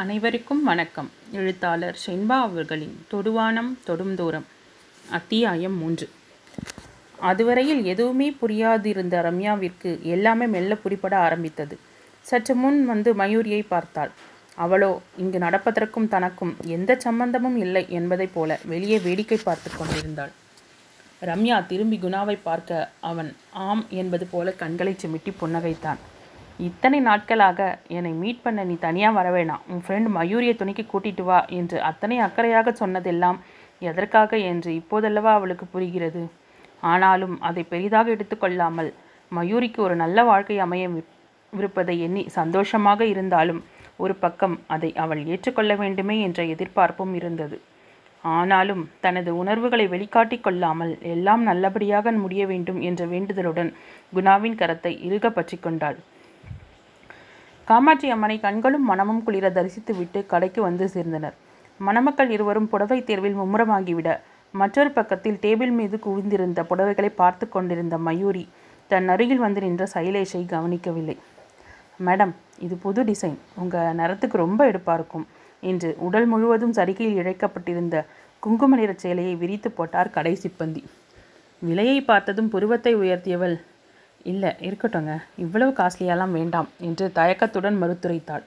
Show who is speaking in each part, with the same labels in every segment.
Speaker 1: அனைவருக்கும் வணக்கம். எழுத்தாளர் ஷென்பா அவர்களின் தொடுவானம் தொடும் தூரம் அத்தியாயம் மூன்று. அதுவரையில் எதுவுமே புரியாதிருந்த ரம்யாவிற்கு எல்லாமே மெல்ல புரிபட ஆரம்பித்தது. சற்று முன் வந்து மயூரியை பார்த்தாள். அவளோ இங்கு நடப்பதற்கும் தனக்கும் எந்த சம்பந்தமும் இல்லை என்பதைப் போல வெளியே வேடிக்கை பார்த்து கொண்டிருந்தாள். ரம்யா திரும்பி குணாவை பார்க்க அவன் ஆம் என்பது போல கண்களை சிமிட்டி புன்னகைத்தான். இத்தனை நாட்களாக என்னை மீட் பண்ண நீ தனியாக வர வேணாம். உன் ஃப்ரெண்ட் மயூரியை துணைக்கு கூட்டிட்டு வா என்று அத்தனை அக்கறையாக சொன்னதெல்லாம் எதற்காக என்று இப்போதல்லவா அவளுக்கு புரிகிறது. ஆனாலும் அதை பெரிதாக எடுத்துக்கொள்ளாமல் மயூரிக்கு ஒரு நல்ல வாழ்க்கை அமைய விருப்பதை எண்ணி சந்தோஷமாக இருந்தாலும் ஒரு பக்கம் அதை அவள் ஏற்றுக்கொள்ள வேண்டுமே என்ற எதிர்பார்ப்பும் இருந்தது. ஆனாலும் தனது உணர்வுகளை வெளிக்காட்டிக் கொள்ளாமல் எல்லாம் நல்லபடியாக முடிய வேண்டும் என்ற வேண்டுதலுடன் குணாவின் கரத்தை இறுக பற்றி கொண்டாள். காமாட்சி அம்மனை கண்களும் மனமும் குளிர தரிசித்துவிட்டு கடைக்கு வந்து சேர்ந்தனர். மணமக்கள் இருவரும் புடவை தேர்வில் மும்முரமாகிவிட மற்றொரு பக்கத்தில் டேபிள் மீது குவிந்திருந்த புடவைகளை பார்த்து கொண்டிருந்த மயூரி தன் அருகில் வந்து நின்ற சைலேஷை கவனிக்கவில்லை. மேடம் இது புது டிசைன். உங்கள் நிறத்துக்கு ரொம்ப எடுப்பாக இருக்கும் என்று உடல் முழுவதும் சரிகையில் இழைக்கப்பட்டிருந்த குங்கும நிற சேலையை விரித்து போட்டார் கடை சிப்பந்தி விலையை பார்த்ததும் புருவத்தை உயர்த்தியவள் இல்லை இருக்கட்டுங்க இவ்வளவு காஸ்ட்லியாலாம் வேண்டாம் என்று தயக்கத்துடன் மறுத்துரைத்தாள்.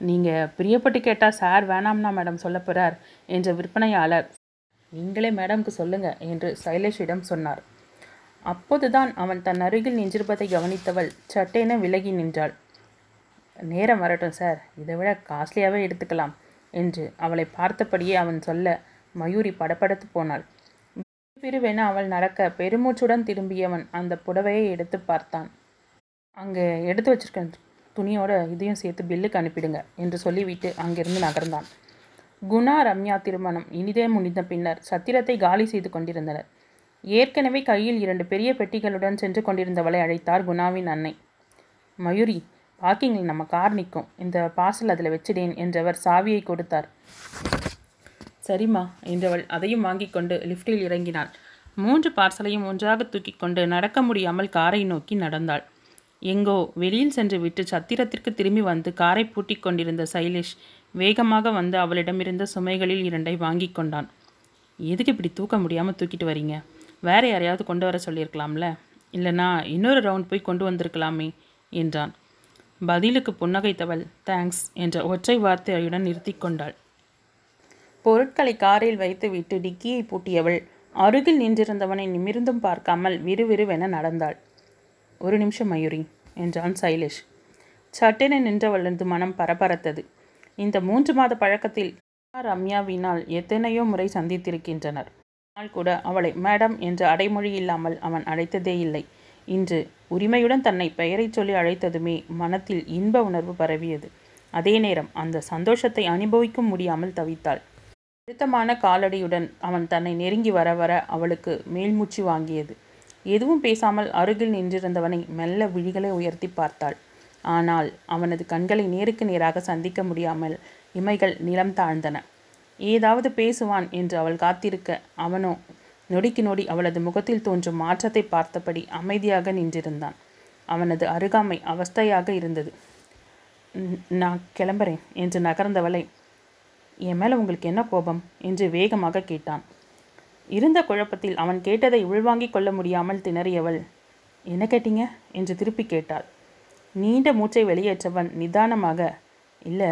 Speaker 1: நீங்கள் பிரியப்பட்டு கேட்டால் சார் வேணாம்னா மேடம் சொல்ல போகிறார் என்ற விற்பனையாளர் நீங்களே மேடம்க்கு சொல்லுங்க என்று சைலேஷிடம் சொன்னார். அப்போதுதான் அவன் தன் அருகில் நின்றிருப்பதை கவனித்தவள் சட்டேன விலகி நின்றாள். நேரம் வரட்டும் சார் இதை விட காஸ்ட்லியாகவே எடுத்துக்கலாம் என்று அவளை பார்த்தபடியே அவன் சொல்ல மயூரி படப்படுத்து போனாள். பிரிவென அவள் நடக்க பெருமூச்சுடன் திரும்பியவன் அந்த புடவையை எடுத்து பார்த்தான். அங்கே எடுத்து வச்சிருக்க துணியோட இதையும் சேர்த்து பில்லுக்கு அனுப்பிடுங்க என்று சொல்லிவிட்டு அங்கிருந்து நகர்ந்தான். குணா ரம்யா திருமணம் இனிதே முடிந்த பின்னர் சத்திரத்தை காலி செய்து கொண்டிருந்தனர். ஏற்கனவே கையில் இரண்டு பெரிய பெட்டிகளுடன் சென்று கொண்டிருந்தவளை அழைத்தார் குணாவின் அன்னை. மயூரி பார்க்கிங்கில் நம்ம கார் நிற்கும். இந்த பார்சல் அதில் வச்சிடேன் என்றவர் சாவியை கொடுத்தார். சரிம்மா என்றவள் அதையும் வாங்கி கொண்டு லிஃப்டில் இறங்கினாள். மூன்று பார்சலையும் ஒன்றாக தூக்கிக் கொண்டு நடக்க முடியாமல் காரை நோக்கி நடந்தாள். எங்கோ வெளியில் சென்று விட்டு சத்திரத்திற்கு திரும்பி வந்து காரை பூட்டிக் கொண்டிருந்த சைலேஷ் வேகமாக வந்து அவளிடமிருந்த சுமைகளில் இரண்டை வாங்கிக் கொண்டான். எதுக்கு இப்படி தூக்க முடியாமல் தூக்கிட்டு வரீங்க? வேற யாரையாவது கொண்டு வர சொல்லியிருக்கலாம்ல. இல்லைனா இன்னொரு ரவுண்ட் போய் கொண்டு வந்திருக்கலாமே என்றான். பதிலுக்கு புன்னகைத்தவள் தேங்க்ஸ் என்ற ஒற்றை வார்த்தையுடன் நிறுத்தி கொண்டாள். பொருட்களை காரில் வைத்துவிட்டு டிக்கியை பூட்டியவள். அருகில் நின்றிருந்தவனை நிமிர்ந்தும் பார்க்காமல் விறுவிறுவென நடந்தாள். ஒரு நிமிஷம் மயூரி என்றான் சைலேஷ். சட்டென நின்றவளது மனம் பரபரத்தது. இந்த மூன்று மாத பழக்கத்தில் ரம்யாவினால் எத்தனையோ முறை சந்தித்திருக்கின்றனர். ஆனால் கூட அவளை மேடம் என்ற அடைமொழி இல்லாமல் அவன் அழைத்ததே இல்லை. இன்று உரிமையுடன் தன்னை பெயரைச் சொல்லி அழைத்ததுமே மனத்தில் இன்ப உணர்வு பரவியது. அதே நேரம் அந்த சந்தோஷத்தை அனுபவிக்கும் முடியாமல் தவித்தாள். அழுத்தமான காலடியுடன் அவன் தன்னை நெருங்கி வர வர அவளுக்கு மேல்மூச்சு வாங்கியது. எதுவும் பேசாமல் அருகில் நின்றிருந்தவனை மெல்ல விழிகளை உயர்த்தி பார்த்தாள். ஆனால் அவனது கண்களை நேருக்கு நேராக சந்திக்க முடியாமல் இமைகள் நிலம் தாழ்ந்தன. ஏதாவது பேசுவான் என்று அவள் காத்திருக்க அவனோ நொடிக்கு நொடி அவளது முகத்தில் தோன்றும் மாற்றத்தை பார்த்தபடி அமைதியாக நின்றிருந்தான். அவனது அருகாமை அவஸ்தையாக இருந்தது. நான் கிளம்புறேன் என்று நகர்ந்தவளை என் மேலே உங்களுக்கு என்ன கோபம்? என்று வேகமாக கேட்டான். இருந்த குழப்பத்தில் அவன் கேட்டதை உள்வாங்கிக் கொள்ள முடியாமல் திணறியவள் என்ன கேட்டீங்க? என்று திருப்பி கேட்டாள். நீண்ட மூச்சை வெளியேற்றவன் நிதானமாக இல்லை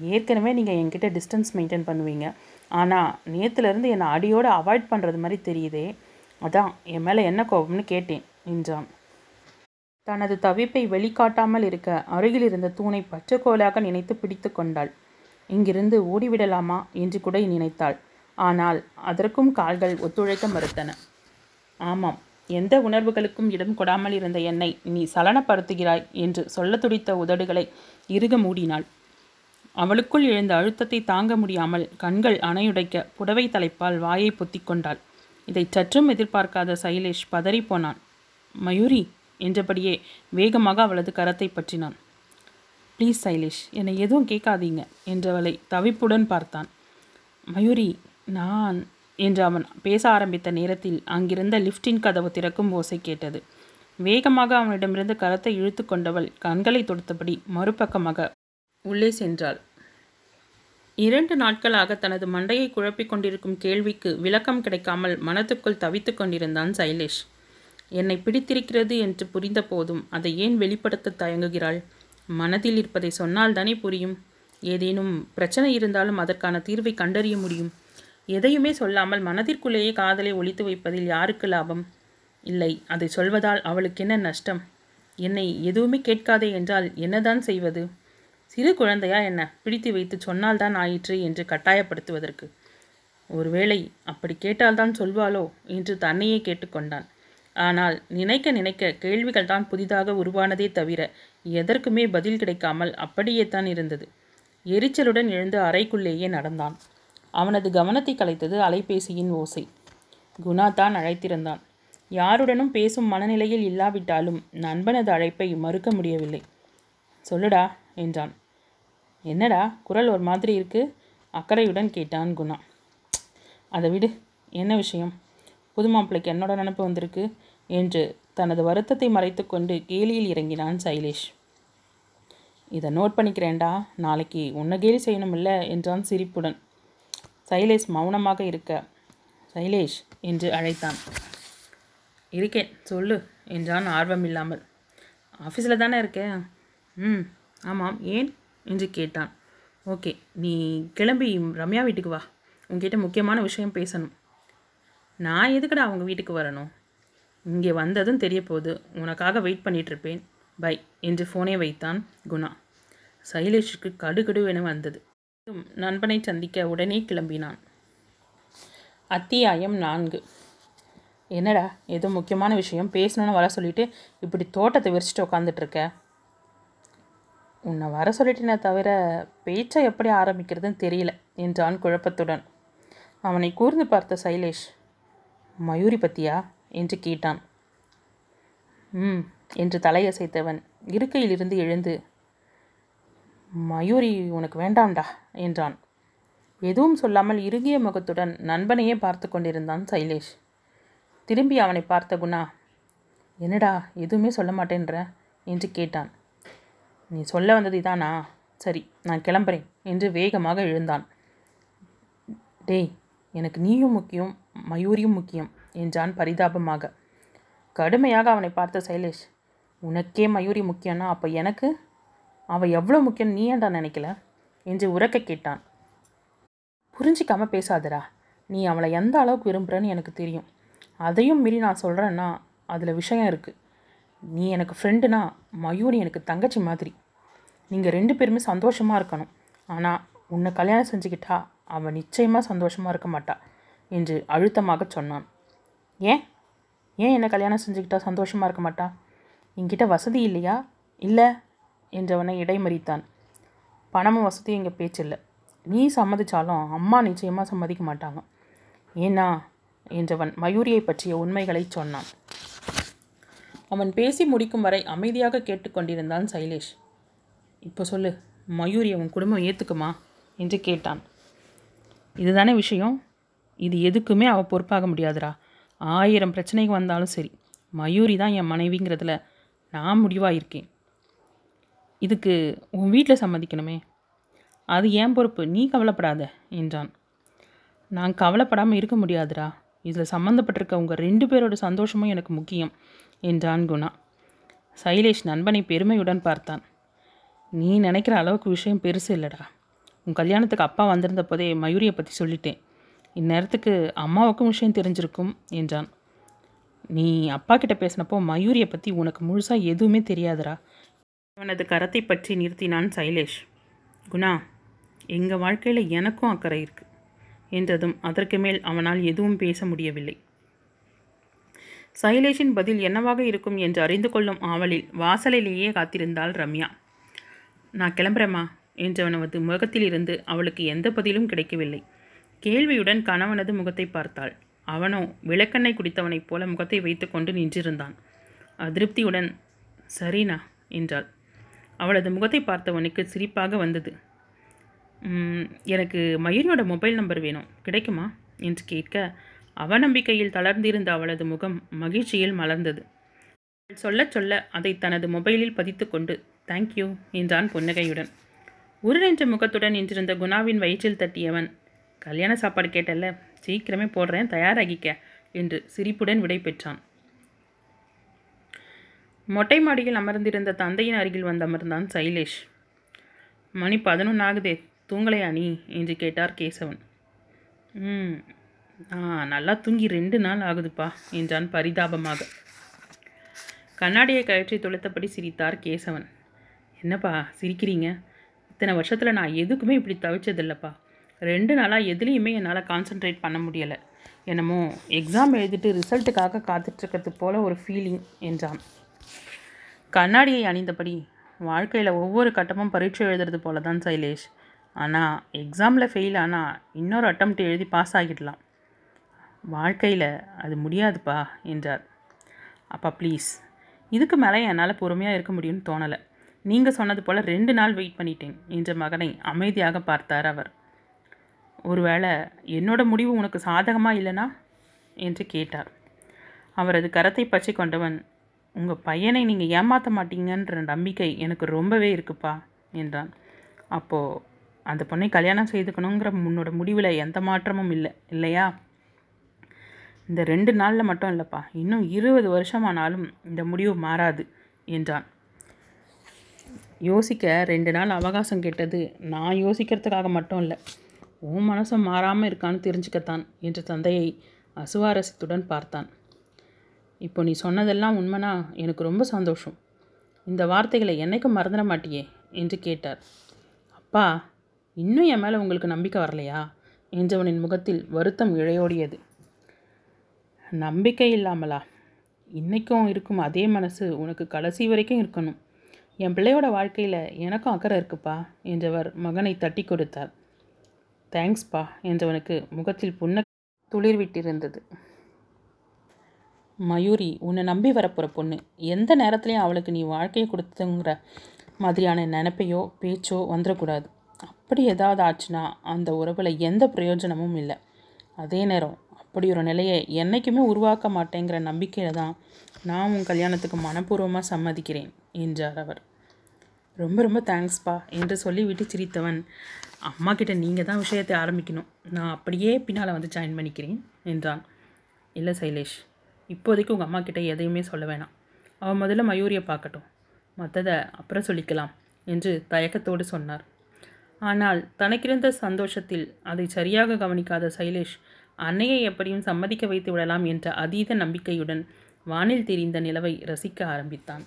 Speaker 1: ஏற்கனவே நீங்கள் என்கிட்ட டிஸ்டன்ஸ் மெயின்டைன் பண்ணுவீங்க. ஆனால் நேற்றுலேருந்து என்னை அடியோடு அவாய்ட் பண்ணுறது மாதிரி தெரியுதே. அதான் என் மேலே என்ன கோபம்னு கேட்டேன் என்றான். தனது தவிப்பை வெளிக்காட்டாமல் இருக்க அருகில் இருந்த தூணை பச்சைக்கோலாக நினைத்து பிடித்து கொண்டாள். இங்கிருந்து ஓடிவிடலாமா என்று கூட நினைத்தாள். ஆனால் அதற்கும் கால்கள் ஒத்துழைக்க மறுத்தன. ஆமாம் எந்த உணர்வுகளுக்கும் இடம் கொடாமல் இருந்த என்னை நீ சலனப்படுத்துகிறாய் என்று சொல்லத் துடித்த உதடுகளை இறுக மூடினாள். அவளுக்குள் எழுந்த அழுத்தத்தை தாங்க முடியாமல் கண்கள் அணையுடைக்க புடவை தலைப்பால் வாயை பொத்தி கொண்டாள். இதை சற்றும் எதிர்பார்க்காத சைலேஷ் பதறிப்போனான் மயூரி என்றபடியே வேகமாக அவளது கரத்தை பற்றினான். ப்ளீஸ் சைலேஷ் என்னை எதுவும் கேட்காதீங்க என்றவளை தவிப்புடன் பார்த்தான். மயூரி நான் என்று அவன் பேச ஆரம்பித்த நேரத்தில் அங்கிருந்த லிஃப்டின் கதவு திறக்கும் ஓசை கேட்டது. வேகமாக அவனிடமிருந்து கரத்தை இழுத்து கொண்டவள் கண்களை தொடுத்தபடி மறுபக்கமாக உள்ளே சென்றாள். இரண்டு நாட்களாக தனது மண்டையை குழப்பிக் கொண்டிருக்கும் கேள்விக்கு விளக்கம் கிடைக்காமல் மனத்துக்குள் தவித்துக் கொண்டிருந்தான் சைலேஷ். என்னை பிடித்திருக்கிறது என்று புரிந்த போதும் அதை ஏன் வெளிப்படுத்த தயங்குகிறாள்? மனதில் இருப்பதை சொன்னால்தானே புரியும். ஏதேனும் பிரச்சனை இருந்தாலும் அதற்கான தீர்வை கண்டறிய முடியும். எதையுமே சொல்லாமல் மனதிற்குள்ளேயே காதலை ஒழித்து வைப்பதில் யாருக்கு லாபம்? இல்லை அதை சொல்வதால் அவளுக்கு என்ன நஷ்டம்? என்னை எதுவுமே கேட்காதே என்றால் என்னதான் செய்வது? சிறு குழந்தையா என்ன? பிடித்து வைத்து சொன்னால்தான் ஆயிற்று என்று கட்டாயப்படுத்துவதற்கு. ஒருவேளை அப்படி கேட்டால்தான் சொல்வாளோ? என்று தன்னையே கேட்டுக்கொண்டான் ஆனால் நினைக்க நினைக்க கேள்விகள் தான் புதிதாக உருவானதே தவிர எதற்குமே பதில் கிடைக்காமல் அப்படியே தான் இருந்தது. எரிச்சலுடன் எழுந்து அறைக்குள்ளேயே நடந்தான். அவனது கவனத்தை கலைத்தது அலைபேசியின் ஓசை. குணா தான் அழைத்திருந்தான். யாருடனும் பேசும் மனநிலையில் இல்லாவிட்டாலும் நண்பனது அழைப்பை மறுக்க முடியவில்லை. சொல்லுடா என்றான். என்னடா குரல் ஒரு மாதிரி இருக்கு? அக்கறையுடன் கேட்டான் குணா. அதை விடு என்ன விஷயம்? புது மாப்பிள்ளைக்கு என்னோட நினப்பு வந்திருக்கு. என்று தனது வருத்தத்தை மறைத்துக்கொண்டு கேலியில் இறங்கினான் சைலேஷ். இதை நோட் பண்ணிக்கிறேன்டா. நாளைக்கு உன்னை கேலி செய்யணுமில்ல என்றான் சிரிப்புடன். சைலேஷ் மௌனமாக இருக்க சைலேஷ் என்று அழைத்தான். இருக்கேன் சொல்லு என்றான் ஆர்வம் இல்லாமல் ஆஃபீஸில் தானே இருக்கேன் ம் ஆமாம் ஏன்? என்று கேட்டான். ஓகே நீ கிளம்பி ரம்யா வீட்டுக்கு வா. உங்ககிட்ட முக்கியமான விஷயம் பேசணும். நான் எதுக்குடா அவங்க வீட்டுக்கு வரணும்? இங்கே வந்ததும் தெரிய போகுது உனக்காக வெயிட் பண்ணிகிட்ருப்பேன் பை என்று ஃபோனை வைத்தான் குணா. சைலேஷுக்கு கடுகடுவென வந்தது. நண்பனை சந்திக்க உடனே கிளம்பினான். அத்தியாயம் நான்கு. என்னடா ஏதோ முக்கியமான விஷயம் பேசணும்னு வர சொல்லிட்டு இப்படி தோட்டத்தை விரிச்சிட்டு உட்காந்துட்ருக்க உன்னை வர சொல்லிட்டேனே தவிர பேச்சை எப்படி ஆரம்பிக்கிறதுன்னு தெரியல என்றான் குழப்பத்துடன். அவனை கூர்ந்து பார்த்த சைலேஷ் மயூரி பத்தியா? என்று கேட்டான். ம் என்று தலையசைத்தவன் இருக்கையிலிருந்து எழுந்து மயூரி உனக்கு வேண்டாம்டா என்றான். எதுவும் சொல்லாமல் இறுகிய முகத்துடன் நண்பனையே பார்த்து கொண்டிருந்தான் சைலேஷ். திரும்பி அவனை பார்த்த குணா என்னடா எதுவுமே சொல்ல மாட்டேன்ற? என்று கேட்டான். நீ சொல்ல வந்தது இதானா? சரி நான் கிளம்புறேன் என்று வேகமாக எழுந்தான். டேய் எனக்கு நீயும் முக்கியம் மயூரியும் முக்கியம். என்றான் பரிதாபமாக. கடுமையாக அவனை பார்த்த சைலேஷ் உனக்கே மயூரி முக்கியம்னா அப்போ எனக்கு? அவள் எவ்வளோ முக்கியம் நீ ஏன்டா நினைக்கல? என்று உறக்க கேட்டான். புரிஞ்சிக்காம பேசாதடா. நீ அவளை எந்த அளவுக்கு விரும்புகிறன்னு எனக்கு தெரியும். அதையும் மீறி நான் சொல்கிறேன்னா அதில் விஷயம் இருக்குது நீ எனக்கு ஃப்ரெண்டுனா மயூரி எனக்கு தங்கச்சி மாதிரி. நீங்கள் ரெண்டு பேருமே சந்தோஷமாக இருக்கணும். ஆனால் உன்னை கல்யாணம் செஞ்சுக்கிட்டா அவள் நிச்சயமாக சந்தோஷமாக இருக்க மாட்டா என்று அழுத்தமாக சொன்னான். ஏன்? ஏன் என்னை கல்யாணம் செஞ்சுக்கிட்டா சந்தோஷமாக இருக்க மாட்டான் என்கிட்ட வசதி இல்லையா? இல்லை என்றவனை இடைமறித்தான். பணமும் வசதியும் எங்கள் பேச்சில்லை. நீ சம்மதிச்சாலும் அம்மா நிச்சயமாக சம்மதிக்க மாட்டாங்க. ஏன்னா என்றவன் மயூரியை பற்றிய உண்மைகளை சொன்னான். அவன் பேசி முடிக்கும் வரை அமைதியாக கேட்டுக்கொண்டிருந்தான் சைலேஷ். இப்போ சொல்லு மயூரி அவன் குடும்பம் ஏற்றுக்குமா என்று கேட்டான். இதுதானே விஷயம்? இது எதுக்குமே அவள் பொறுப்பாக முடியாதுடா. ஆயிரம் பிரச்சனைக்கு வந்தாலும் சரி மயூரி தான் என் மனைவிங்கிறதுல நான் முடிவாக இருக்கேன் இதுக்கு உன் வீட்டில் சம்மதிக்கணுமே? அது ஏன் பொறுப்பு? நீ கவலைப்படாத என்றான். நான் கவலைப்படாமல் இருக்க முடியாதுடா. இதில் சம்மந்தப்பட்டிருக்க உங்கள் ரெண்டு பேரோட சந்தோஷமும் எனக்கு முக்கியம் என்றான் குணா. சைலேஷ் நண்பனை பெருமையுடன் பார்த்தான். நீ நினைக்கிற அளவுக்கு விஷயம் பெருசு இல்லைடா. உன் கல்யாணத்துக்கு அப்பா வந்திருந்த போதே மயூரியை பற்றி சொல்லிட்டேன். இந்நேரத்துக்கு அம்மாவுக்கும் விஷயம் தெரிஞ்சிருக்கும் என்றான். நீ அப்பா கிட்ட பேசினப்போ மயூரியை பற்றி உனக்கு முழுசாக எதுவுமே தெரியாதுடா? அவனது கரத்தை பற்றி நிறுத்தினான் சைலேஷ். குணா எங்கள் வாழ்க்கையில் எனக்கும் அக்கறை இருக்குது என்றதும் அதற்கு மேல் அவனால் எதுவும் பேச முடியவில்லை. சைலேஷின் பதில் என்னவாக இருக்கும் என்று அறிந்து கொள்ளும் ஆவலில் வாசலிலேயே காத்திருந்தாள் ரம்யா. நான் கிளம்புறேம்மா என்றவனது முகத்திலிருந்து அவளுக்கு எந்த பதிலும் கிடைக்கவில்லை. கேள்வியுடன் கணவனது முகத்தை பார்த்தாள். அவனோ விளக்கெண்ணை குடித்தவனைப் போல முகத்தை வைத்துக்கொண்டு நின்றிருந்தான். அதிருப்தியுடன் சரிண்ணா என்றாள். அவளது முகத்தை பார்த்தவனுக்கு சிரிப்பாக வந்தது. எனக்கு மயூரியோட மொபைல் நம்பர் வேணும். கிடைக்குமா? என்று கேட்க அவநம்பிக்கையில் தளர்ந்திருந்த அவளது முகம் மகிழ்ச்சியில் மலர்ந்தது. அவள் சொல்ல சொல்ல அதை தனது மொபைலில் பதித்துக்கொண்டு தேங்க்யூ என்றான் புன்னகையுடன். உருநெஞ்ச முகத்துடன் நின்றிருந்த குணாவின் வயிற்றில் தட்டியவன் கல்யாண சாப்பாடு கேட்டல்ல சீக்கிரமே போடுறேன் தயாராகிக்க என்று சிரிப்புடன் விடை பெற்றான். மொட்டை மாடியில் அமர்ந்திருந்த தந்தையின் அருகில் வந்து அமர்ந்தான் சைலேஷ். மணி பதினொன்று ஆகுதே தூங்கலையா நீ? என்று கேட்டார் கேசவன். ம் ஆ நல்லா தூங்கி ரெண்டு நாள் ஆகுதுப்பா என்றான் பரிதாபமாக. கண்ணாடியை கழற்றி துளைத்தபடி சிரித்தார் கேசவன். என்னப்பா சிரிக்கிறீங்க? இத்தனை வருஷத்தில் நான் எதுக்குமே இப்படி தவிச்சதில்லப்பா. ரெண்டு நாளாக எதுலேயுமே என்னால் கான்சென்ட்ரேட் பண்ண முடியலை. என்னமோ எக்ஸாம் எழுதிட்டு ரிசல்ட்டுக்காக காத்துட்ருக்கிறது போல் ஒரு ஃபீலிங் என்றான். கண்ணாடியை அணிந்தபடி வாழ்க்கையில் ஒவ்வொரு கட்டமும் பரீட்சை எழுதுறது போல தான் சைலேஷ். ஆனால் எக்ஸாமில் ஃபெயில் ஆனால் இன்னொரு அட்டம் எழுதி பாஸ் ஆகிடலாம். வாழ்க்கையில் அது முடியாதுப்பா என்றார். அப்பா ப்ளீஸ் இதுக்கு மேலே என்னால் பொறுமையாக இருக்க முடியும்னு தோணலை. நீங்கள் சொன்னது போல் ரெண்டு நாள் வெயிட் பண்ணிட்டேன். என்ற மகனை அமைதியாக பார்த்தார் அவர். ஒருவேளை என்னோட முடிவு உனக்கு சாதகமாக இல்லைனா என்று கேட்டார். அவரது கரத்தை பற்றி கொண்டவன் உங்கள் பையனை நீங்கள் ஏமாற்ற மாட்டீங்கன்ற நம்பிக்கை எனக்கு ரொம்பவே இருக்குப்பா என்றான். அப்போது அந்த பொண்ணை கல்யாணம் செய்துக்கணுங்கிற உன்னோட முடிவில் எந்த மாற்றமும் இல்லை இல்லையா? இந்த ரெண்டு நாளில் மட்டும் இல்லைப்பா இன்னும் இருபது வருஷமானாலும் இந்த முடிவு மாறாது என்றான். யோசிக்க ரெண்டு நாள் அவகாசம் கேட்டது நான் யோசிக்கிறதுக்காக மட்டும் இல்லை உன் மனசை மாறாமல் இருக்கான்னு தெரிஞ்சுக்கத்தான் என்று தந்தையை அசுவாரசத்துடன் பார்த்தான். இப்போ நீ சொன்னதெல்லாம் உண்மைனா எனக்கு ரொம்ப சந்தோஷம். இந்த வார்த்தைகளை என்னைக்கும் மறந்துட மாட்டியே? என்று கேட்டார். அப்பா இன்னும் என் மேலே உங்களுக்கு நம்பிக்கை வரலையா? என்றவனின் முகத்தில் வருத்தம் இழையோடியது. நம்பிக்கை இல்லாமலா? இன்றைக்கும் இருக்கும் அதே மனசு உனக்கு கடைசி வரைக்கும் இருக்கணும். என் பிள்ளையோட வாழ்க்கையில் எனக்கும் அக்கறை இருக்குப்பா என்றவர் மகனை தட்டி கொடுத்தார். தேங்க்ஸ்பா என்றவனுக்கு முகத்தில் புன்ன துளிர் விட்டிருந்தது மயூரி உன்னை நம்பி வரப்போகிற பொண்ணு எந்த நேரத்துலையும் அவளுக்கு நீ வாழ்க்கையை கொடுத்துங்கிற மாதிரியான நினப்பையோ பேச்சோ வந்துடக்கூடாது அப்படி ஏதாவது ஆச்சுன்னா அந்த உறவில் எந்த பிரயோஜனமும் இல்லை. அதே நேரம் அப்படி ஒரு நிலையை என்றைக்குமே உருவாக்க மாட்டேங்கிற நம்பிக்கையில் தான் நான் உன் கல்யாணத்துக்கு மனப்பூர்வமாக சம்மதிக்கிறேன் என்றார் அவர். ரொம்ப ரொம்ப தேங்க்ஸ்ப்பா என்று சொல்லிவிட்டு சிரித்தவன். அம்மா கிட்ட நீங்கள் தான் விஷயத்தை ஆரம்பிக்கணும். நான் அப்படியே பின்னால் வந்து ஜாயின் பண்ணிக்கிறேன் என்றான். இல்லை சைலேஷ் இப்போதைக்கு உங்கள் அம்மா கிட்ட எதையுமே சொல்ல வேணாம். அவன் முதல்ல மயூரியை பார்க்கட்டும். மற்றதை அப்புறம் சொல்லிக்கலாம் என்று தயக்கத்தோடு சொன்னார். ஆனால் தனக்கிருந்த சந்தோஷத்தில் அதை சரியாக கவனிக்காத சைலேஷ் அன்னையை எப்படியும் சம்மதிக்க வைத்து விடலாம் என்ற அதீத நம்பிக்கையுடன் வானில் தெரிந்த நிலவை ரசிக்க ஆரம்பித்தான்.